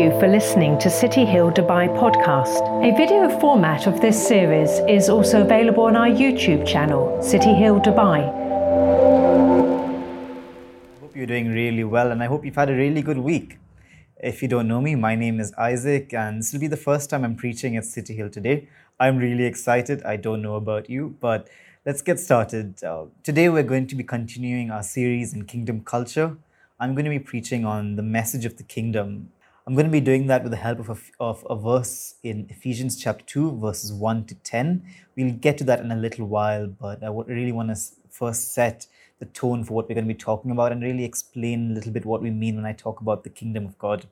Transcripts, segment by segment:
you for listening to City Hill Dubai podcast. A video format of this series is also available on our YouTube channel, City Hill Dubai. I hope you're doing really well and I hope you've had a really good week. If you don't know me, my name is Isaac and this will be the first time I'm preaching at City Hill today. I'm really excited. I don't know about you, but let's get started. Uh, today we're going to be continuing our series in kingdom culture. I'm going to be preaching on the message of the kingdom. I'm going to be doing that with the help of a, of a verse in Ephesians chapter 2, verses 1 to 10. We'll get to that in a little while, but I really want to first set the tone for what we're going to be talking about and really explain a little bit what we mean when I talk about the kingdom of God.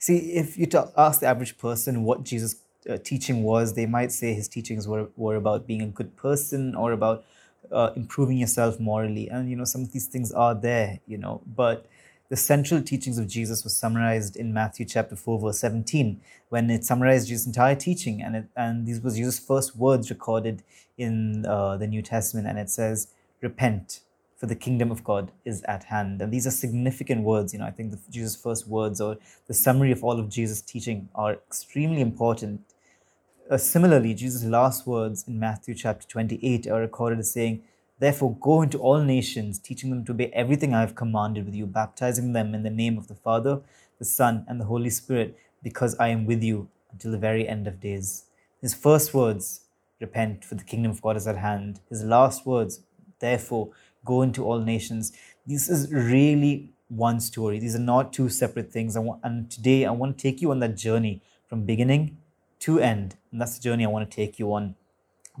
See, if you talk, ask the average person what Jesus' uh, teaching was, they might say his teachings were, were about being a good person or about uh, improving yourself morally. And, you know, some of these things are there, you know, but the central teachings of Jesus was summarized in Matthew chapter 4, verse 17, when it summarized Jesus' entire teaching. And, it, and these was Jesus' first words recorded in uh, the New Testament. And it says, Repent, for the kingdom of God is at hand. And these are significant words. You know, I think the, Jesus' first words or the summary of all of Jesus' teaching are extremely important uh, similarly, Jesus' last words in Matthew chapter 28 are recorded as saying, Therefore, go into all nations, teaching them to obey everything I have commanded with you, baptizing them in the name of the Father, the Son, and the Holy Spirit, because I am with you until the very end of days. His first words, Repent, for the kingdom of God is at hand. His last words, Therefore, go into all nations. This is really one story. These are not two separate things. and today I want to take you on that journey from beginning to end. And that's the journey I want to take you on.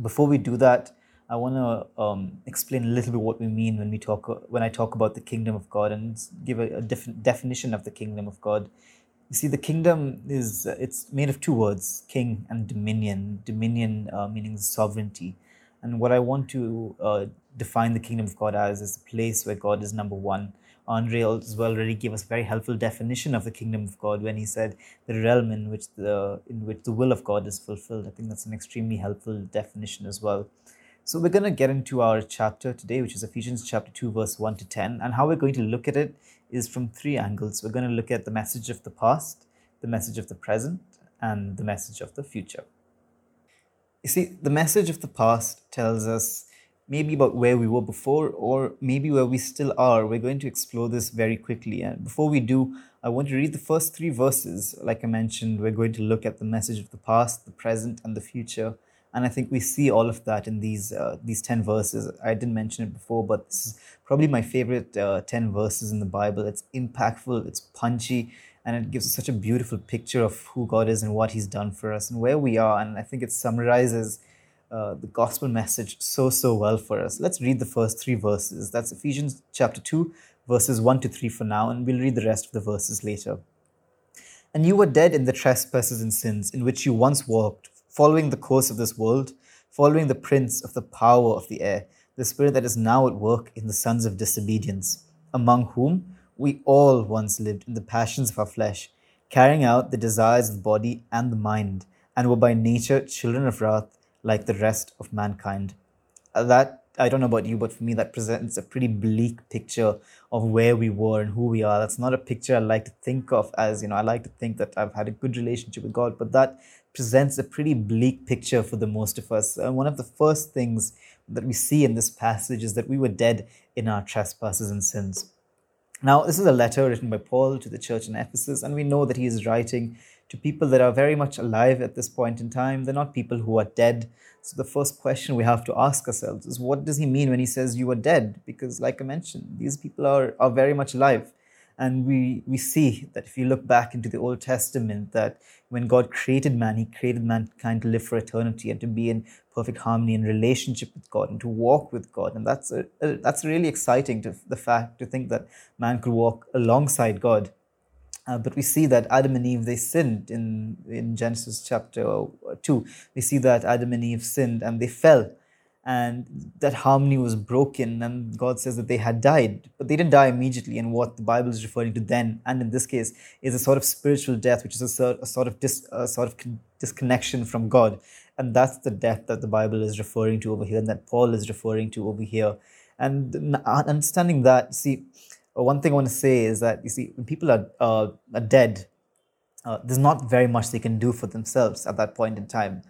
Before we do that, I want to um, explain a little bit what we mean when we talk when I talk about the kingdom of God and give a, a different definition of the kingdom of God. You see, the kingdom is it's made of two words: king and dominion. Dominion uh, meaning sovereignty, and what I want to uh, define the kingdom of God as is a place where God is number one, Andre as well already gave us a very helpful definition of the kingdom of God when he said the realm in which the in which the will of God is fulfilled. I think that's an extremely helpful definition as well. So we're going to get into our chapter today, which is Ephesians chapter 2, verse 1 to 10. And how we're going to look at it is from three angles. We're going to look at the message of the past, the message of the present, and the message of the future. You see, the message of the past tells us maybe about where we were before or maybe where we still are. We're going to explore this very quickly. And before we do, I want to read the first three verses. Like I mentioned, we're going to look at the message of the past, the present, and the future. And I think we see all of that in these uh, these ten verses. I didn't mention it before, but this is probably my favorite uh, ten verses in the Bible. It's impactful, it's punchy, and it gives such a beautiful picture of who God is and what He's done for us and where we are. And I think it summarizes uh, the gospel message so, so well for us. Let's read the first three verses. That's Ephesians chapter 2, verses 1 to 3 for now, and we'll read the rest of the verses later. And you were dead in the trespasses and sins in which you once walked, following the course of this world, following the prince of the power of the air, the spirit that is now at work in the sons of disobedience, among whom we all once lived in the passions of our flesh, carrying out the desires of the body and the mind, and were by nature children of wrath like the rest of mankind. Uh, that, I don't know about you, but for me, that presents a pretty bleak picture of where we were and who we are. That's not a picture I like to think of as, you know, I like to think that I've had a good relationship with God, but that presents a pretty bleak picture for the most of us. And one of the first things that we see in this passage is that we were dead in our trespasses and sins. Now, this is a letter written by Paul to the church in Ephesus, and we know that he is writing to people that are very much alive at this point in time. They're not people who are dead. So the first question we have to ask ourselves is what does he mean when he says you are dead? Because, like I mentioned, these people are, are very much alive. And we, we see that if you look back into the Old Testament, that when God created man, he created mankind to live for eternity and to be in perfect harmony and relationship with God and to walk with God. And that's, a, a, that's really exciting to the fact to think that man could walk alongside God. Uh, but we see that Adam and Eve they sinned in in Genesis chapter two. We see that Adam and Eve sinned and they fell, and that harmony was broken. And God says that they had died, but they didn't die immediately. And what the Bible is referring to then, and in this case, is a sort of spiritual death, which is a sort, a sort of dis, a sort of disconnection from God. And that's the death that the Bible is referring to over here, and that Paul is referring to over here. And understanding that, see one thing I want to say is that you see, when people are, uh, are dead, uh, there's not very much they can do for themselves at that point in time.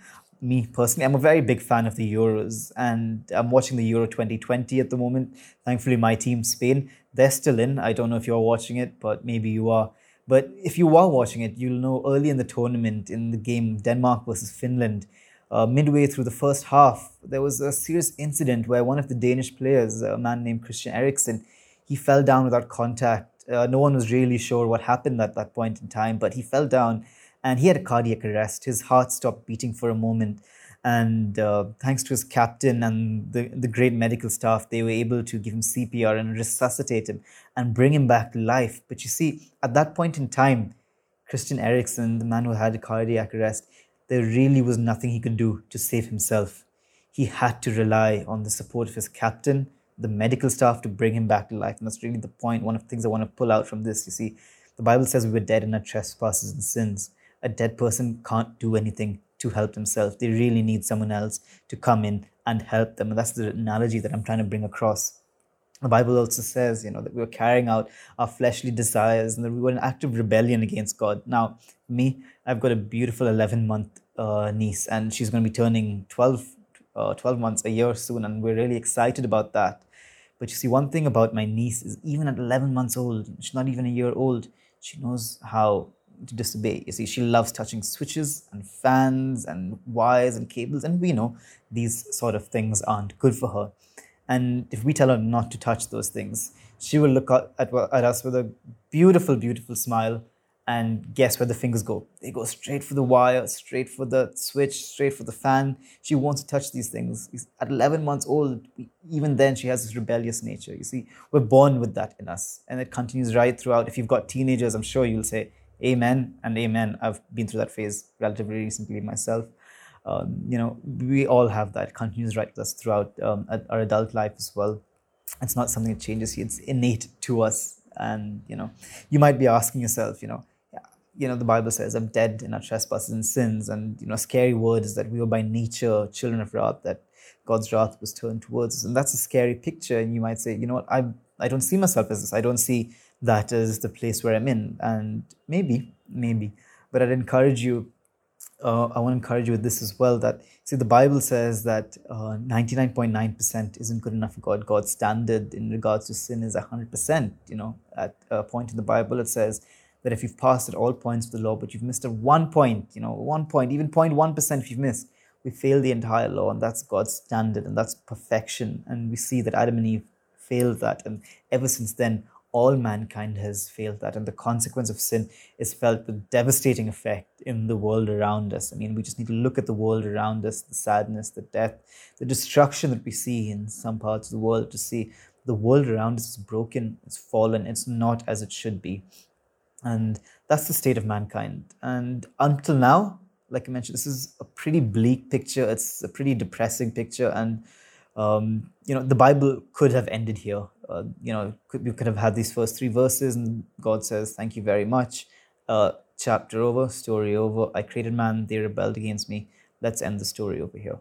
Me personally, I'm a very big fan of the Euros, and I'm watching the Euro 2020 at the moment. Thankfully, my team, Spain, they're still in. I don't know if you're watching it, but maybe you are. But if you are watching it, you'll know early in the tournament, in the game Denmark versus Finland, uh, midway through the first half, there was a serious incident where one of the Danish players, a man named Christian Eriksen, he fell down without contact. Uh, no one was really sure what happened at that point in time, but he fell down and he had a cardiac arrest. His heart stopped beating for a moment. And uh, thanks to his captain and the, the great medical staff, they were able to give him CPR and resuscitate him and bring him back to life. But you see, at that point in time, Christian Eriksen, the man who had a cardiac arrest, there really was nothing he could do to save himself. He had to rely on the support of his captain, the medical staff to bring him back to life. And that's really the point, one of the things I want to pull out from this. You see, the Bible says we were dead in our trespasses and sins. A dead person can't do anything to help themselves. They really need someone else to come in and help them. And that's the analogy that I'm trying to bring across. The Bible also says, you know, that we were carrying out our fleshly desires and that we were in active rebellion against God. Now, me, I've got a beautiful 11 month uh, niece and she's going to be turning 12, uh, 12 months a year soon. And we're really excited about that. But you see, one thing about my niece is even at 11 months old, she's not even a year old, she knows how to disobey. You see, she loves touching switches and fans and wires and cables, and we know these sort of things aren't good for her. And if we tell her not to touch those things, she will look at, at, us with a beautiful, beautiful smile and guess where the fingers go? They go straight for the wire, straight for the switch, straight for the fan. She wants to touch these things. At 11 months old, even then, she has this rebellious nature. You see, we're born with that in us, and it continues right throughout. If you've got teenagers, I'm sure you'll say, Amen and Amen. I've been through that phase relatively recently myself. Um, you know, we all have that. Continues right with us throughout um, our adult life as well. It's not something that changes it's innate to us. And, you know, you might be asking yourself, you know, you know, the Bible says, I'm dead in our trespasses and sins. And, you know, a scary word is that we were by nature children of wrath, that God's wrath was turned towards us. And that's a scary picture. And you might say, you know what, I, I don't see myself as this. I don't see that as the place where I'm in. And maybe, maybe. But I'd encourage you, uh, I want to encourage you with this as well that, see, the Bible says that 99.9% uh, isn't good enough for God. God's standard in regards to sin is 100%. You know, at a point in the Bible, it says, that if you've passed at all points of the law, but you've missed at one point, you know, one point, even 0.1% if you've missed, we fail the entire law, and that's God's standard, and that's perfection. And we see that Adam and Eve failed that, and ever since then, all mankind has failed that, and the consequence of sin is felt with devastating effect in the world around us. I mean, we just need to look at the world around us, the sadness, the death, the destruction that we see in some parts of the world to see the world around us is broken, it's fallen, it's not as it should be. And that's the state of mankind. And until now, like I mentioned, this is a pretty bleak picture. It's a pretty depressing picture. And, um, you know, the Bible could have ended here. Uh, you know, could, we could have had these first three verses, and God says, Thank you very much. Uh, chapter over, story over. I created man, they rebelled against me. Let's end the story over here.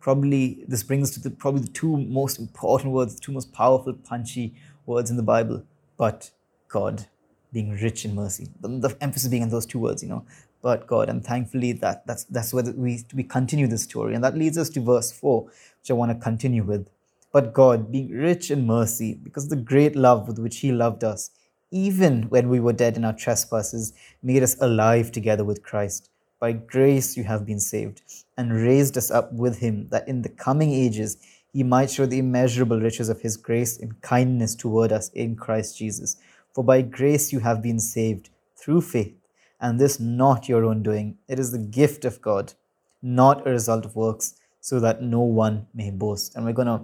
Probably this brings to the, probably the two most important words, the two most powerful, punchy words in the Bible. But God being rich in mercy. The, the, emphasis being on those two words, you know, but God. And thankfully, that that's that's where we we continue the story, and that leads us to verse four, which I want to continue with. But God, being rich in mercy, because of the great love with which He loved us, even when we were dead in our trespasses, made us alive together with Christ. By grace you have been saved, and raised us up with Him, that in the coming ages He might show the immeasurable riches of His grace and kindness toward us in Christ Jesus. For by grace you have been saved through faith, and this not your own doing. It is the gift of God, not a result of works, so that no one may boast. And we're going to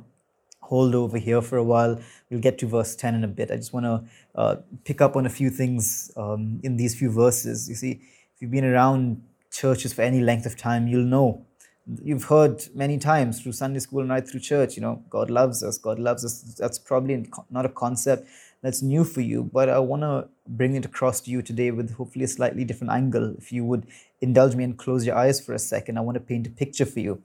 hold over here for a while. We'll get to verse 10 in a bit. I just want to uh, pick up on a few things um, in these few verses. You see, if you've been around churches for any length of time, you'll know. You've heard many times through Sunday school and right through church, you know, God loves us, God loves us. That's probably not a concept that's new for you, but I want to bring it across to you today with hopefully a slightly different angle. If you would indulge me and close your eyes for a second, I want to paint a picture for you.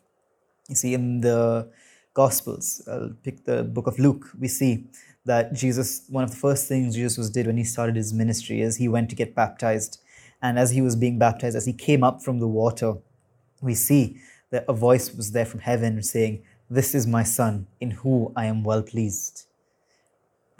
You see, in the Gospels, I'll pick the book of Luke, we see that Jesus, one of the first things Jesus was did when he started his ministry is he went to get baptized. And as he was being baptized, as he came up from the water, we see that a voice was there from heaven saying, This is my son, in whom I am well pleased.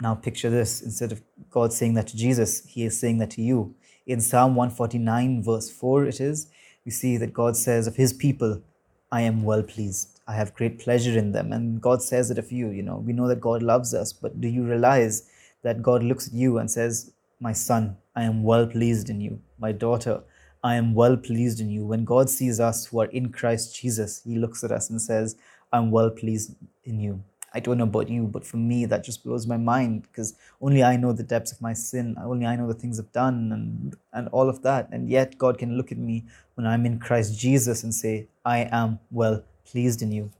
Now picture this instead of God saying that to Jesus, he is saying that to you. In Psalm 149, verse 4, it is, we see that God says of his people, I am well pleased. I have great pleasure in them. And God says it of you. You know, we know that God loves us, but do you realize that God looks at you and says, My son, I am well pleased in you. My daughter, I am well pleased in you. When God sees us who are in Christ Jesus, He looks at us and says, I'm well pleased in you. I don't know about you, but for me, that just blows my mind because only I know the depths of my sin. Only I know the things I've done and, and all of that. And yet, God can look at me when I'm in Christ Jesus and say, I am well pleased in you.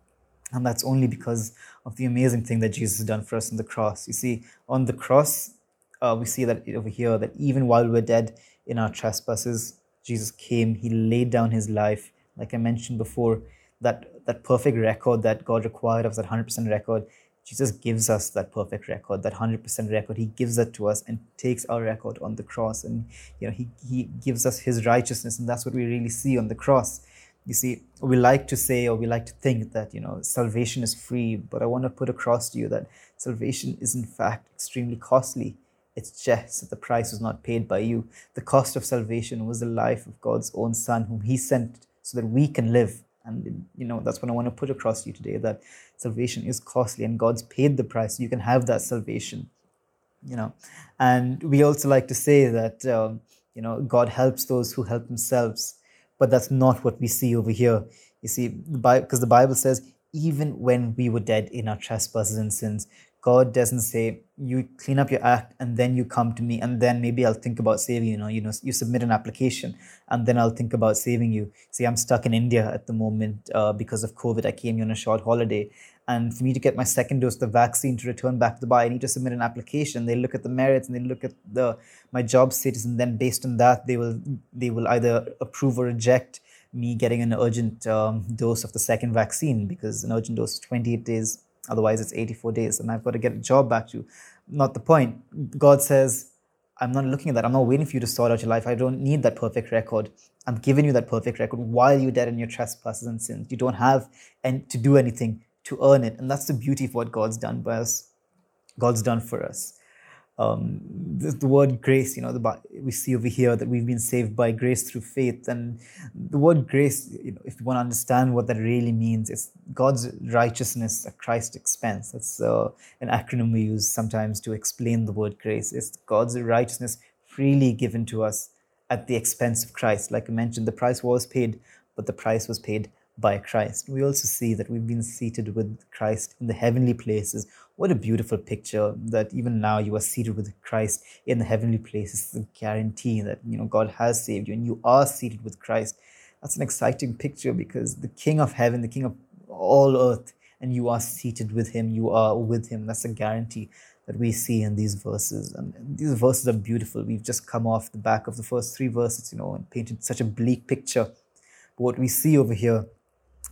And that's only because of the amazing thing that Jesus has done for us on the cross. You see, on the cross, uh, we see that over here, that even while we're dead in our trespasses, Jesus came, He laid down His life. Like I mentioned before, that, that perfect record that God required of that 100% record, Jesus gives us that perfect record, that 100% record. He gives it to us and takes our record on the cross. And, you know, he, he gives us his righteousness. And that's what we really see on the cross. You see, we like to say or we like to think that, you know, salvation is free. But I want to put across to you that salvation is in fact extremely costly. It's just that the price was not paid by you. The cost of salvation was the life of God's own Son, whom He sent so that we can live and you know that's what i want to put across to you today that salvation is costly and god's paid the price. You can have that salvation you know. And we also like to say that um, you know god helps those who help themselves but that's not what we see over here. You see because the bible says even when we were dead in our trespasses and sins God doesn't say you clean up your act and then you come to me and then maybe I'll think about saving you. know, you know, you submit an application and then I'll think about saving you. See, I'm stuck in India at the moment uh, because of COVID. I came here on a short holiday, and for me to get my second dose, the vaccine to return back to Dubai, I need to submit an application. They look at the merits and they look at the my job status, and then based on that, they will they will either approve or reject me getting an urgent um, dose of the second vaccine because an urgent dose is 28 days Otherwise, it's 84 days and I've got to get a job back to you. Not the point. God says, I'm not looking at that. I'm not waiting for you to sort out your life. I don't need that perfect record. I'm giving you that perfect record while you're dead in your trespasses and sins. You don't have and to do anything to earn it. And that's the beauty of what God's done by us. God's done for us um, the, the, word grace, you know, the, we see over here that we've been saved by grace through faith. And the word grace, you know, if you want to understand what that really means, it's God's righteousness at Christ's expense. That's uh, an acronym we use sometimes to explain the word grace. It's God's righteousness freely given to us at the expense of Christ. Like I mentioned, the price was paid, but the price was paid by Christ. We also see that we've been seated with Christ in the heavenly places. What a beautiful picture that even now you are seated with Christ in the heavenly places. It's a guarantee that you know God has saved you and you are seated with Christ. That's an exciting picture because the King of heaven, the King of all earth, and you are seated with him, you are with him. That's a guarantee that we see in these verses. And these verses are beautiful. We've just come off the back of the first three verses, you know, and painted such a bleak picture. But what we see over here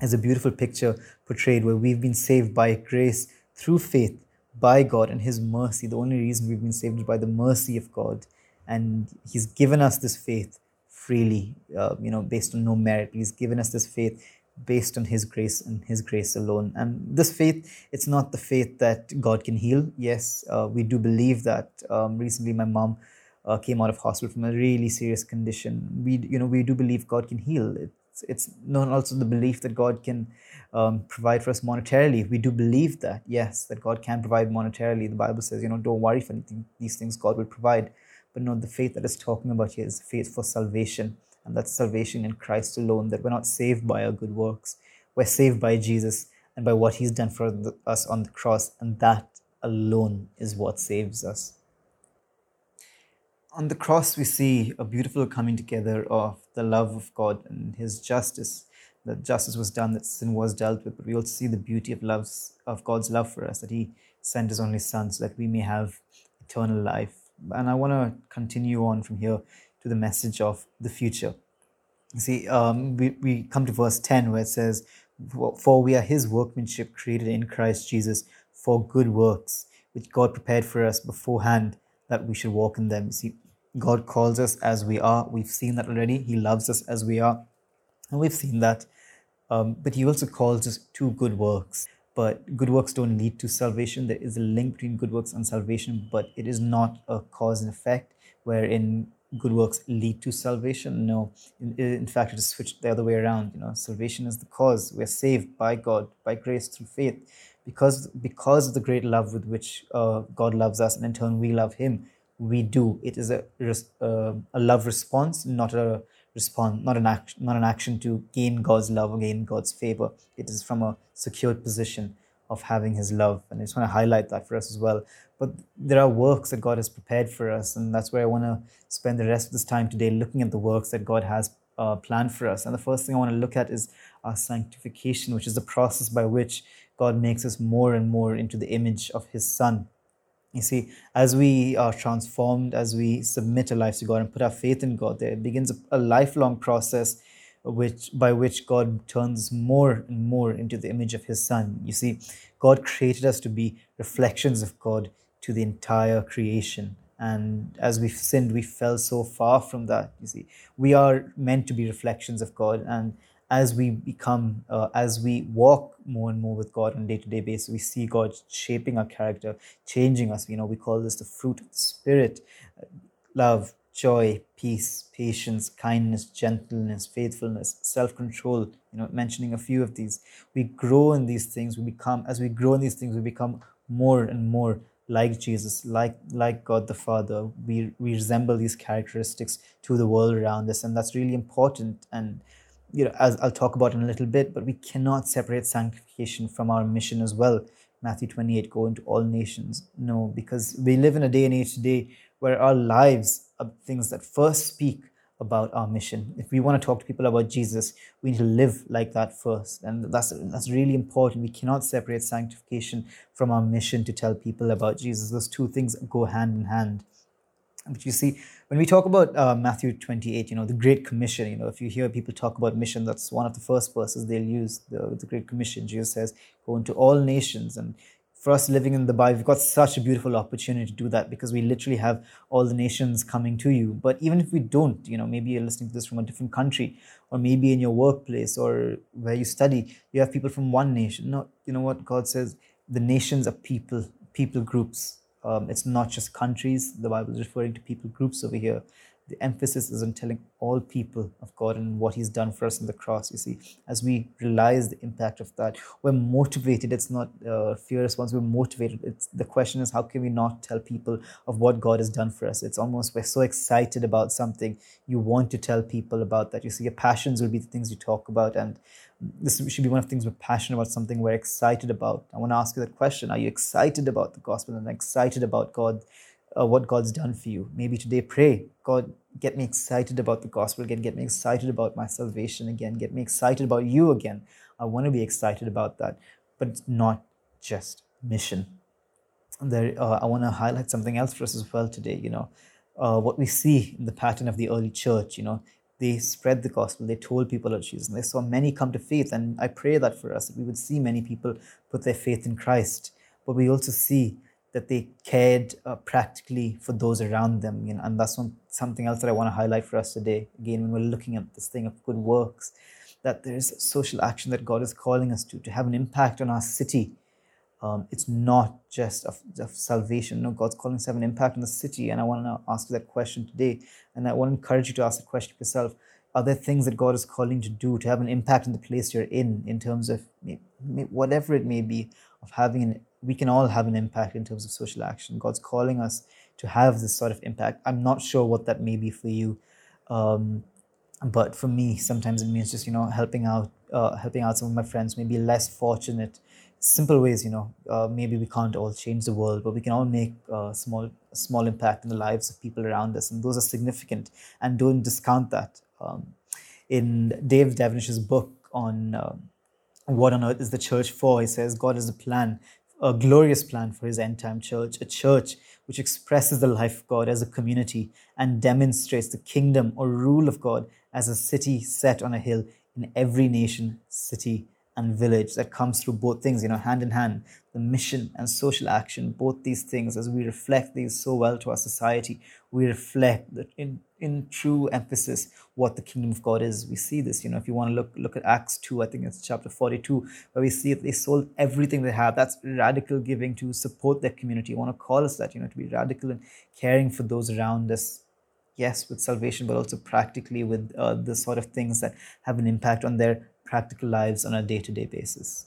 is a beautiful picture portrayed where we've been saved by grace through faith by God and His mercy. The only reason we've been saved is by the mercy of God. And He's given us this faith freely, uh, you know, based on no merit. He's given us this faith based on His grace and His grace alone. And this faith, it's not the faith that God can heal. Yes, uh, we do believe that. Um, recently, my mom. Uh, came out of hospital from a really serious condition. We, you know, we do believe God can heal. It, it's not also the belief that God can um, provide for us monetarily. We do believe that, yes, that God can provide monetarily. The Bible says, you know, don't worry for anything. These things God will provide. But no, the faith that it's talking about here is faith for salvation. And that's salvation in Christ alone, that we're not saved by our good works. We're saved by Jesus and by what he's done for us on the cross. And that alone is what saves us on the cross, we see a beautiful coming together of the love of God and His justice. That justice was done, that sin was dealt with, but we also see the beauty of loves of God's love for us, that He sent His only Son so that we may have eternal life. And I want to continue on from here to the message of the future. You see, um, we, we come to verse 10 where it says, For we are His workmanship created in Christ Jesus for good works, which God prepared for us beforehand that we should walk in them. See, God calls us as we are. We've seen that already. He loves us as we are. And we've seen that. Um, but He also calls us to good works. But good works don't lead to salvation. There is a link between good works and salvation, but it is not a cause and effect wherein good works lead to salvation. No, in, in fact, it is switched the other way around. You know, salvation is the cause. We're saved by God, by grace through faith, because because of the great love with which uh, God loves us, and in turn we love Him. We do. It is a uh, a love response, not a response, not an action, not an action to gain God's love or gain God's favor. It is from a secured position of having His love, and I just want to highlight that for us as well. But there are works that God has prepared for us, and that's where I want to spend the rest of this time today looking at the works that God has uh, planned for us. And the first thing I want to look at is our sanctification, which is the process by which God makes us more and more into the image of His Son. You see, as we are transformed, as we submit our lives to God and put our faith in God, there begins a, lifelong process which by which God turns more and more into the image of His Son. You see, God created us to be reflections of God to the entire creation. And as we've sinned, we fell so far from that. You see, we are meant to be reflections of God. And as we become, uh, as we walk more and more with God on a day to day basis, we see God shaping our character, changing us. You know, we call this the fruit of the Spirit love, joy, peace, patience, kindness, gentleness, faithfulness, self control. You know, mentioning a few of these. We grow in these things. We become, as we grow in these things, we become more and more like Jesus, like like God the Father. We we resemble these characteristics to the world around us, and that's really important. And you know, as I'll talk about in a little bit, but we cannot separate sanctification from our mission as well. Matthew 28, go into all nations. No, because we live in a day and age today where our lives are things that first speak about our mission. If we want to talk to people about Jesus, we need to live like that first. And that's that's really important. We cannot separate sanctification from our mission to tell people about Jesus. Those two things go hand in hand. But you see, when we talk about uh, Matthew 28, you know, the Great Commission, you know, if you hear people talk about mission, that's one of the first verses they'll use, the, the Great Commission. Jesus says, go into all nations. And for us living in the Bible, we've got such a beautiful opportunity to do that because we literally have all the nations coming to you. But even if we don't, you know, maybe you're listening to this from a different country, or maybe in your workplace or where you study, you have people from one nation. No, you know what God says? The nations are people, people groups. Um, it's not just countries. The Bible is referring to people groups over here the emphasis is on telling all people of God and what He's done for us on the cross. You see, as we realize the impact of that, we're motivated. It's not uh, fear response. We're motivated. It's the question is how can we not tell people of what God has done for us? It's almost we're so excited about something you want to tell people about that. You see, your passions will be the things you talk about, and this should be one of the things we're passionate about. Something we're excited about. I want to ask you that question: Are you excited about the gospel and excited about God? uh, what God's done for you. Maybe today pray, God, get me excited about the gospel again, get me excited about my salvation again, get me excited about you again. I want to be excited about that, but it's not just mission. There, uh, I want to highlight something else for us as well today. You know, uh, what we see in the pattern of the early church. You know, they spread the gospel, they told people about Jesus, and they saw many come to faith. And I pray that for us, that we would see many people put their faith in Christ. But we also see that they cared uh, practically for those around them. You know, and that's one, something else that I want to highlight for us today. Again, when we're looking at this thing of good works, that there is social action that God is calling us to, to have an impact on our city. Um, it's not just of, of salvation. No, God's calling us to have an impact on the city. And I want to ask you that question today. And I want to encourage you to ask the question yourself. Are there things that God is calling to do to have an impact in the place you're in, in terms of whatever it may be, of having an we can all have an impact in terms of social action. God's calling us to have this sort of impact. I'm not sure what that may be for you, um, but for me, sometimes it means just you know helping out, uh, helping out some of my friends, maybe less fortunate. Simple ways, you know. Uh, maybe we can't all change the world, but we can all make a small, small impact in the lives of people around us, and those are significant. And don't discount that. Um, in Dave Devenish's book on uh, what on earth is the church for, he says God has a plan a glorious plan for his end time church, a church which expresses the life of God as a community and demonstrates the kingdom or rule of God as a city set on a hill in every nation, city, and village that comes through both things, you know, hand in hand, the mission and social action, both these things, as we reflect these so well to our society, we reflect in, in true emphasis what the kingdom of God is. We see this, you know, if you want to look look at Acts 2, I think it's chapter 42, where we see they sold everything they had. That's radical giving to support their community. I want to call us that, you know, to be radical and caring for those around us yes, with salvation, but also practically with uh, the sort of things that have an impact on their practical lives on a day to day basis.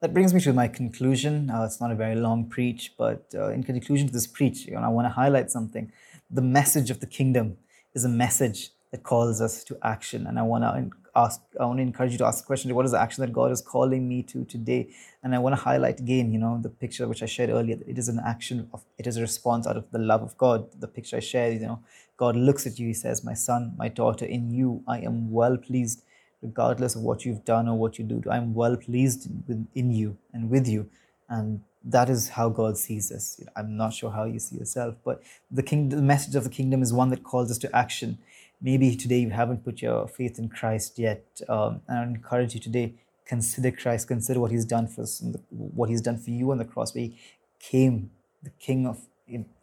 That brings me to my conclusion. Uh, it's not a very long preach, but uh, in conclusion to this preach, you know, I want to highlight something. The message of the kingdom is a message that calls us to action, and I want to ask. I want to encourage you to ask the question: What is the action that God is calling me to today? And I want to highlight again, you know, the picture which I shared earlier. It is an action of. It is a response out of the love of God. The picture I shared, you know, God looks at you. He says, "My son, my daughter, in you I am well pleased." Regardless of what you've done or what you do. I'm well pleased with, in you and with you. And that is how God sees us. I'm not sure how you see yourself, but the, king, the message of the kingdom is one that calls us to action. Maybe today you haven't put your faith in Christ yet. Um, and I encourage you today, consider Christ, consider what he's done for us, what he's done for you on the cross, where he came, the king of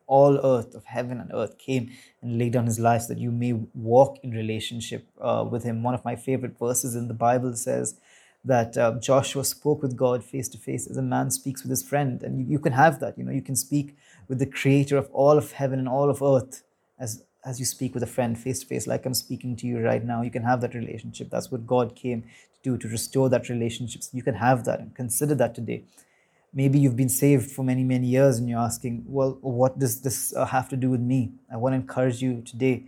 all earth, of heaven and earth, came and laid down his life so that you may walk in relationship uh, with him. One of my favorite verses in the Bible says that uh, Joshua spoke with God face to face as a man speaks with his friend. And you, you, can have that. You know, you can speak with the creator of all of heaven and all of earth as as you speak with a friend face to face, like I'm speaking to you right now. You can have that relationship. That's what God came to do, to restore that relationship. So you can have that and consider that today maybe you've been saved for many, many years and you're asking, well, what does this uh, have to do with me? I want to encourage you today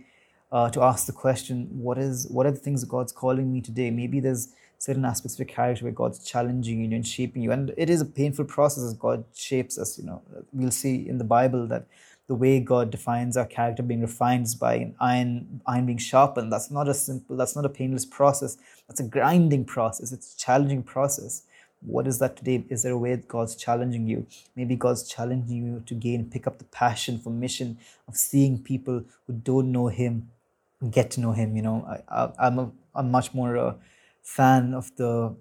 uh, to ask the question, what is what are the things God's calling me today? Maybe there's certain aspects of your character where God's challenging you and shaping you. And it is a painful process as God shapes us. You know, we'll see in the Bible that the way God defines our character being refined is by an iron, iron being sharpened. That's not a simple, that's not a painless process. That's a grinding process. It's a challenging process. What is that today? Is there a way that God's challenging you? Maybe God's challenging you to gain, pick up the passion for mission of seeing people who don't know Him get to know Him. You know, I, I'm a, I'm much more a fan of the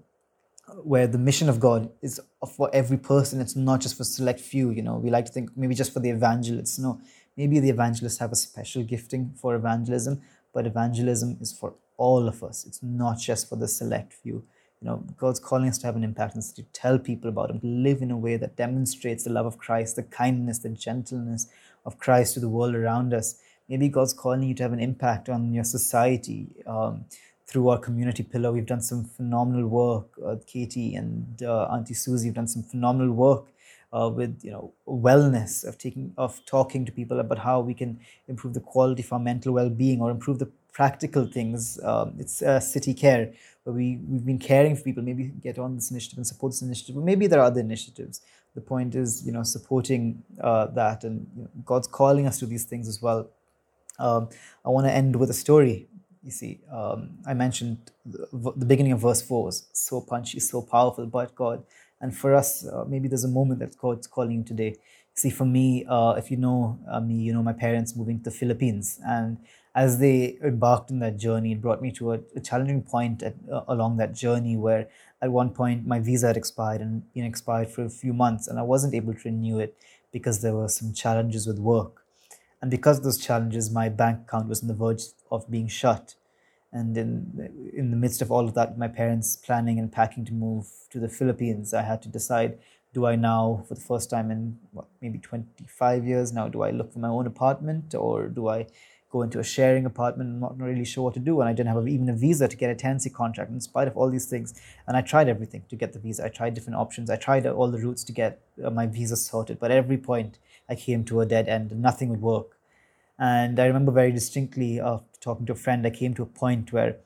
where the mission of God is for every person. It's not just for select few. You know, we like to think maybe just for the evangelists. No, maybe the evangelists have a special gifting for evangelism, but evangelism is for all of us. It's not just for the select few. You know, God's calling us to have an impact and to tell people about Him, to live in a way that demonstrates the love of Christ, the kindness, the gentleness of Christ to the world around us. Maybe God's calling you to have an impact on your society um, through our community pillar. We've done some phenomenal work. Uh, Katie and uh, Auntie Susie have done some phenomenal work uh, with you know wellness of taking of talking to people about how we can improve the quality of our mental well-being or improve the practical things. Um, it's uh, city care we we've been caring for people. Maybe get on this initiative and support this initiative. But maybe there are other initiatives. The point is, you know, supporting uh, that, and you know, God's calling us to these things as well. Um, I want to end with a story. You see, um, I mentioned the, the, beginning of verse four was so punchy, so powerful, but God. And for us, uh, maybe there's a moment that God's calling today. See, for me, uh, if you know uh, me, you know my parents moving to the Philippines, and as they embarked on that journey, it brought me to a, a challenging point at, uh, along that journey where at one point my visa had expired and been expired for a few months, and I wasn't able to renew it because there were some challenges with work. And because of those challenges, my bank account was on the verge of being shut. And in, in the midst of all of that, my parents planning and packing to move to the Philippines, I had to decide do I now, for the first time in what, maybe 25 years now, do I look for my own apartment or do I go into a sharing apartment and not really sure what to do. And I didn't have even a visa to get a tenancy contract in spite of all these things. And I tried everything to get the visa. I tried different options. I tried all the routes to get uh, my visa sorted. But at every point, I came to a dead end. Nothing would work. And I remember very distinctly after talking to a friend, I came to a point where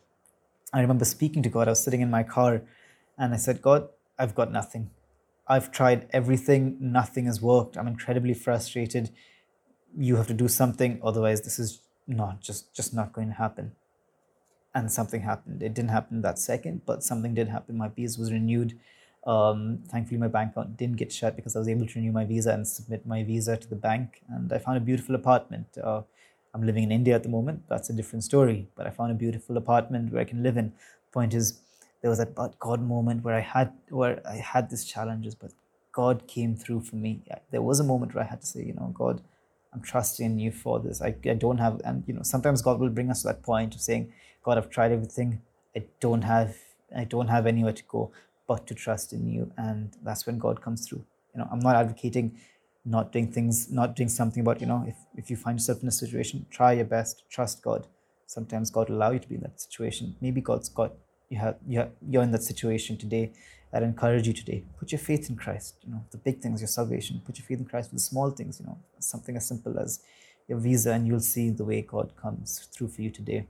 I remember speaking to God. I was sitting in my car and I said, God, I've got nothing. I've tried everything. Nothing has worked. I'm incredibly frustrated. You have to do something. Otherwise, this is not just just not going to happen. And something happened. It didn't happen that second but something did happen. My visa was renewed. Um, thankfully my bank account didn't get shut because i was able to renew my visa and submit my visa to the bank. And i found a beautiful apartment. Uh, i'm living in india at the moment. That's a different story but i found a beautiful apartment where i can live in. Point is there was that but God moment where I had where I had these challenges, but God came through for me. There was a moment where I had to say, you know, God, I'm trusting you for this. I, I don't have, and you know, sometimes God will bring us to that point of saying, God, I've tried everything. I don't have, I don't have anywhere to go but to trust in you. And that's when God comes through. You know, I'm not advocating not doing things, not doing something about, you know, if, if you find yourself in a situation, try your best, trust God. Sometimes God will allow you to be in that situation. Maybe God's got you have, you have you're in that situation today. I'd encourage you today. Put your faith in Christ. You know, the big things, your salvation. Put your faith in Christ for the small things, you know, something as simple as your visa, and you'll see the way God comes through for you today.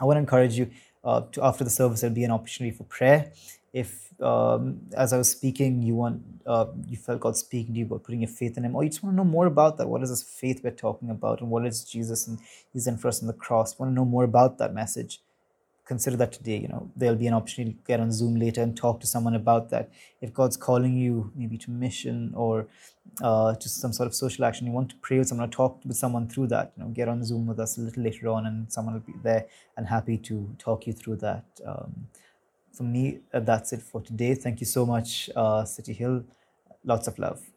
I want to encourage you uh, to after the service, there'll be an opportunity for prayer if um, as I was speaking, you want uh, you felt God speaking to you about putting your faith in Him, or you just want to know more about that. What is this faith we're talking about, and what is Jesus and He's done for us on the cross? Want to know more about that message? Consider that today. You know there'll be an opportunity to get on Zoom later and talk to someone about that. If God's calling you maybe to mission or uh, to some sort of social action, you want to pray with someone or talk with someone through that. You know, get on Zoom with us a little later on, and someone will be there and happy to talk you through that. Um, for me, uh, that's it for today. Thank you so much, uh, City Hill. Lots of love.